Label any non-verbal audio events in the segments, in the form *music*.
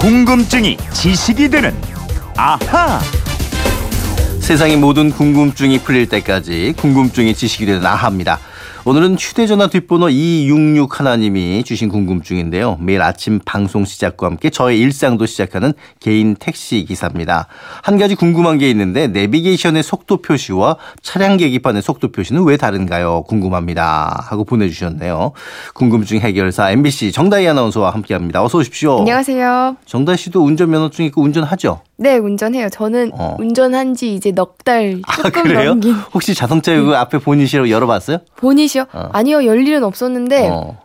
궁금증이 지식이 되는 아하. 세상의 모든 궁금증이 풀릴 때까지 궁금증이 지식이 되는 아하입니다. 오늘은 휴대전화 뒷번호 266 하나님이 주신 궁금증인데요. 매일 아침 방송 시작과 함께 저의 일상도 시작하는 개인 택시 기사입니다. 한 가지 궁금한 게 있는데 내비게이션의 속도 표시와 차량 계기판의 속도 표시는 왜 다른가요? 궁금합니다. 하고 보내주셨네요. 궁금증 해결사 MBC 정다희 아나운서와 함께합니다. 어서 오십시오. 안녕하세요. 정다희 씨도 운전면허증 있고 운전하죠? 네, 운전해요. 저는 어. 운전한 지 이제 넉달아 조금 그래요? 넘긴 혹시 자동차 이거 앞에 본이시라고 열어봤어요? 본이시요? 어. 아니요, 열 일은 없었는데 어.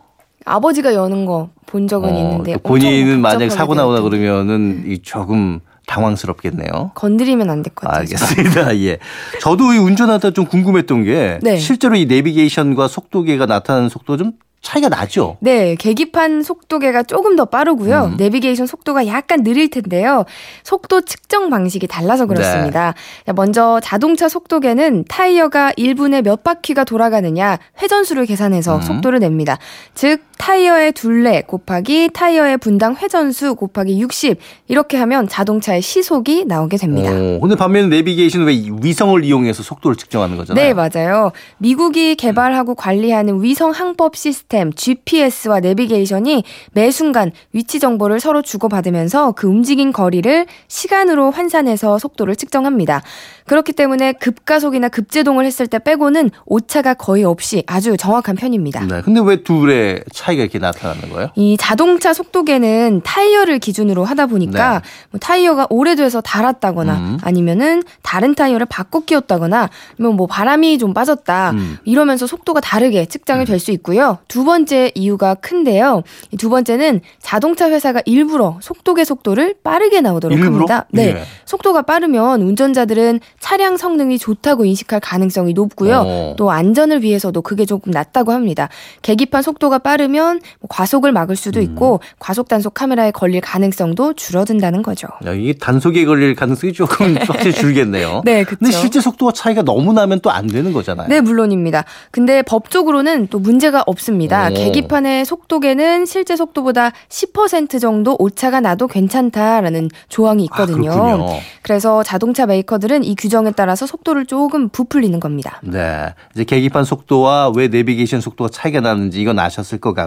아버지가 여는 거 본 적은 어, 있는데 또 본인은 만약 사고 나거나. 그러면은 이 조금 당황스럽겠네요. 건드리면 안 될 것 같아요. 알겠습니다. *laughs* 예. 저도 이 운전하다 좀 궁금했던 게 네. 실제로 이 내비게이션과 속도계가 나타나는 속도 좀 차이가 나죠. 네, 계기판 속도계가 조금 더 빠르고요. 음. 내비게이션 속도가 약간 느릴 텐데요. 속도 측정 방식이 달라서 그렇습니다. 네. 먼저 자동차 속도계는 타이어가 1분에 몇 바퀴가 돌아가느냐 회전수를 계산해서 음. 속도를 냅니다. 즉 타이어의 둘레 곱하기 타이어의 분당 회전수 곱하기 60 이렇게 하면 자동차의 시속이 나오게 됩니다. 어, 근데 반면에 내비게이션은 왜이 위성을 이용해서 속도를 측정하는 거잖아요. 네, 맞아요. 미국이 개발하고 관리하는 위성 항법 시스템 GPS와 내비게이션이 매 순간 위치 정보를 서로 주고받으면서 그 움직인 거리를 시간으로 환산해서 속도를 측정합니다. 그렇기 때문에 급가속이나 급제동을 했을 때 빼고는 오차가 거의 없이 아주 정확한 편입니다. 네. 근데 왜 둘의 차이가 이렇게 나타나는 거예요? 이 자동차 속도계는 타이어를 기준으로 하다 보니까 네. 뭐 타이어가 오래돼서 닳았다거나 음. 아니면은 다른 타이어를 바꿔 끼웠다거나 아니면 뭐 바람이 좀 빠졌다 음. 이러면서 속도가 다르게 측정이 될 수 있고요. 두 번째 이유가 큰데요. 이두 번째는 자동차 회사가 일부러 속도계 속도를 빠르게 나오도록 일부러? 합니다. 네. 예. 속도가 빠르면 운전자들은 차량 성능이 좋다고 인식할 가능성이 높고요. 어. 또 안전을 위해서도 그게 조금 낫다고 합니다. 계기판 속도가 빠르면 뭐 과속을 막을 음. 수도 있고 과속 단속 카메라에 걸릴 가능성도 줄어든다는 거죠. 야, 이게 단속에 걸릴 가능성이 조금 *laughs* 확실히 줄겠네요. 네, 그렇죠. 근데 실제 속도가 차이가 너무 나면 또 안 되는 거잖아요. 네, 물론입니다. 근데 법적으로는 또 문제가 없습니다. 오. 계기판의 속도계는 실제 속도보다 10% 정도 오차가 나도 괜찮다라는 조항이 있거든요. 아. 그래서 자동차 메이커들은 이 규정에 따라서 속도를 조금 부풀리는 겁니다. 네. 이제 계기판 속도와 왜 내비게이션 속도가 차이가 나는지 이건 아셨을 것 같고.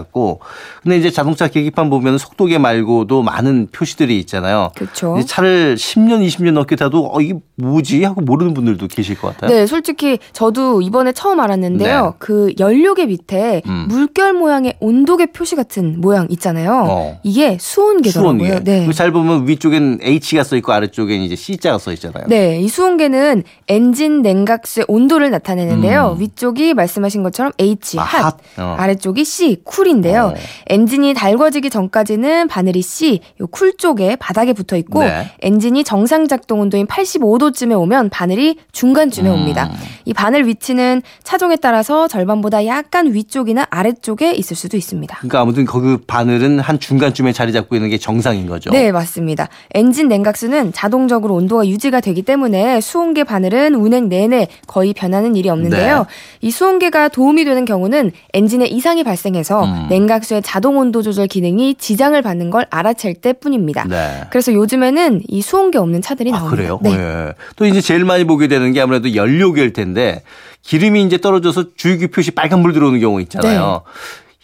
근데 이제 자동차 계기판 보면 속도계 말고도 많은 표시들이 있잖아요. 그렇죠. 차를 10년, 20년 넘게 타도 어, 이게 뭐지? 하고 모르는 분들도 계실 것 같아요. 네, 솔직히 저도 이번에 처음 알았는데요. 네. 그 연료계 밑에 음. 물결 모양의 온도계 표시 같은 모양 있잖아요. 어. 이게 수온계더라고요. 수온계. 네. 그 잘 보면 위쪽엔 H가 써 있고 아래쪽엔 이제 C자가 써 있잖아요. 네, 이 수온계는 엔진 냉각수의 온도를 나타내는데요. 음. 위쪽이 말씀하신 것처럼 H, 아, 핫, 핫. 어. 아래쪽이 C, cool인데요. 어. 엔진이 달궈지기 전까지는 바늘이 C, 요쿨 쪽에 바닥에 붙어 있고 네. 엔진이 정상 작동 온도인 85도쯤에 오면 바늘이 중간쯤에 음. 옵니다. 이 바늘 위치는 차종에 따라서 절반보다 약간 위쪽이나 아래쪽에 있을 수도 있습니다. 그러니까 아무튼 거기 바늘은 한 중간쯤에 자리 잡고 있는 게 정상인 거죠. 네, 맞습니다. 엔진 냉각수는 자동적으로 온도가 유지가 되기 때문에 수온계 바늘은 운행 내내 거의 변하는 일이 없는데요. 네. 이 수온계가 도움이 되는 경우는 엔진에 이상이 발생해서 음. 냉각수의 자동 온도 조절 기능이 지장을 받는 걸 알아챌 때뿐입니다. 네. 그래서 요즘에는 이 수온계 없는 차들이 아, 나옵니다. 그래요? 네. 예. 또 이제 제일 많이 보게 되는 게 아무래도 연료계일 텐데 기름이 이제 떨어져서 주유기 표시 빨간불 들어오는 경우 있잖아요.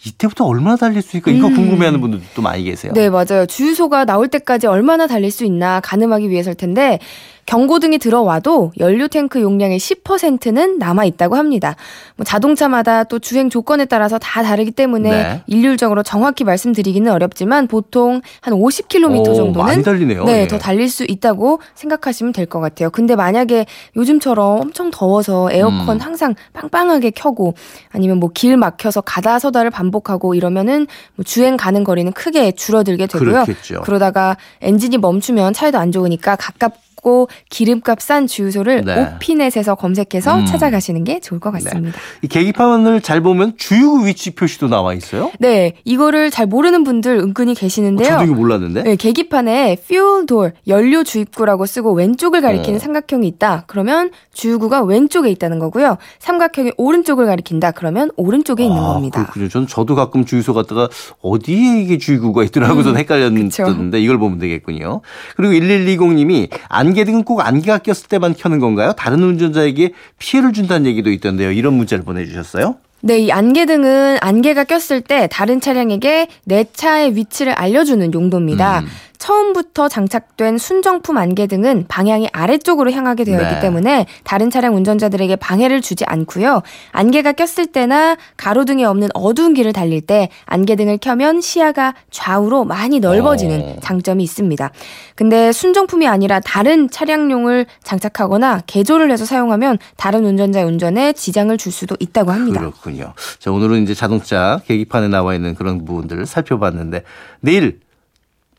이때부터 얼마나 달릴 수 있을까? 이거 네. 음. 궁금해하는 분들도 또 많이 계세요. 네, 맞아요. 주유소가 나올 때까지 얼마나 달릴 수 있나 가늠하기 위해서일 텐데 경고등이 들어와도 연료 탱크 용량의 10%는 남아 있다고 합니다. 뭐 자동차마다 또 주행 조건에 따라서 다 다르기 때문에 네. 일률적으로 정확히 말씀드리기는 어렵지만 보통 한 50km 오, 정도는 많이 달리네요. 네, 예. 더 달릴 수 있다고 생각하시면 될 것 같아요. 근데 만약에 요즘처럼 엄청 더워서 에어컨 음. 항상 빵빵하게 켜고 아니면 뭐 길 막혀서 가다 서다를 반 복하고 이러면은 뭐 주행 가는 거리는 크게 줄어들게 되고요. 그렇겠죠. 그러다가 엔진이 멈추면 차에도 안 좋으니까 가깝 쉽고 기름값 싼 주유소를 네. 오피넷에서 검색해서 음. 찾아가시는 게 좋을 것 같습니다. 이 계기판을 잘 보면 주유구 위치 표시도 나와 있어요? 네, 이거를 잘 모르는 분들 은근히 어, 계시는데요. 저도 이거 몰랐는데. 네, 계기판에 fuel door, 연료 주입구라고 쓰고 왼쪽을 가리키는 어. 삼각형이 있다. 그러면 주유구가 왼쪽에 있다는 거고요. 삼각형이 오른쪽을 가리킨다. 그러면 오른쪽에 있는 아, 겁니다. 그렇군요. 전 저도 가끔 주유소 갔다가 어디에 이게 주유구가 있더라고 좀 헷갈렸는데 이걸 보면 되겠군요. 그리고 1120님이 안개 등은 꼭 안개가 꼈을 때만 켜는 건가요? 다른 운전자에게 피해를 준다는 얘기도 있던데요. 이런 문자를 보내주셨어요. 네, 이 안개등은 안개가 꼈을 때 다른 차량에게 내 차의 위치를 알려주는 용도입니다. 음. 처음부터 장착된 순정품 안개 등은 방향이 아래쪽으로 향하게 되어 있기 네. 때문에 다른 차량 운전자들에게 방해를 주지 않고요. 안개가 꼈을 때나 가로등이 없는 어두운 길을 달릴 때 안개등을 켜면 시야가 좌우로 많이 넓어지는 어. 장점이 있습니다. 근데 순정품이 아니라 다른 차량용을 장착하거나 개조를 해서 사용하면 다른 운전자의 운전에 지장을 줄 수도 있다고 합니다. 그렇군요. 자, 오늘은 이제 자동차 계기판에 나와 있는 그런 부분들을 살펴봤는데 내일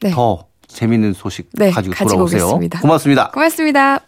네. 더 재밌는 소식 네, 가지고 가지고 돌아오세요. 오겠습니다. 고맙습니다. 고맙습니다.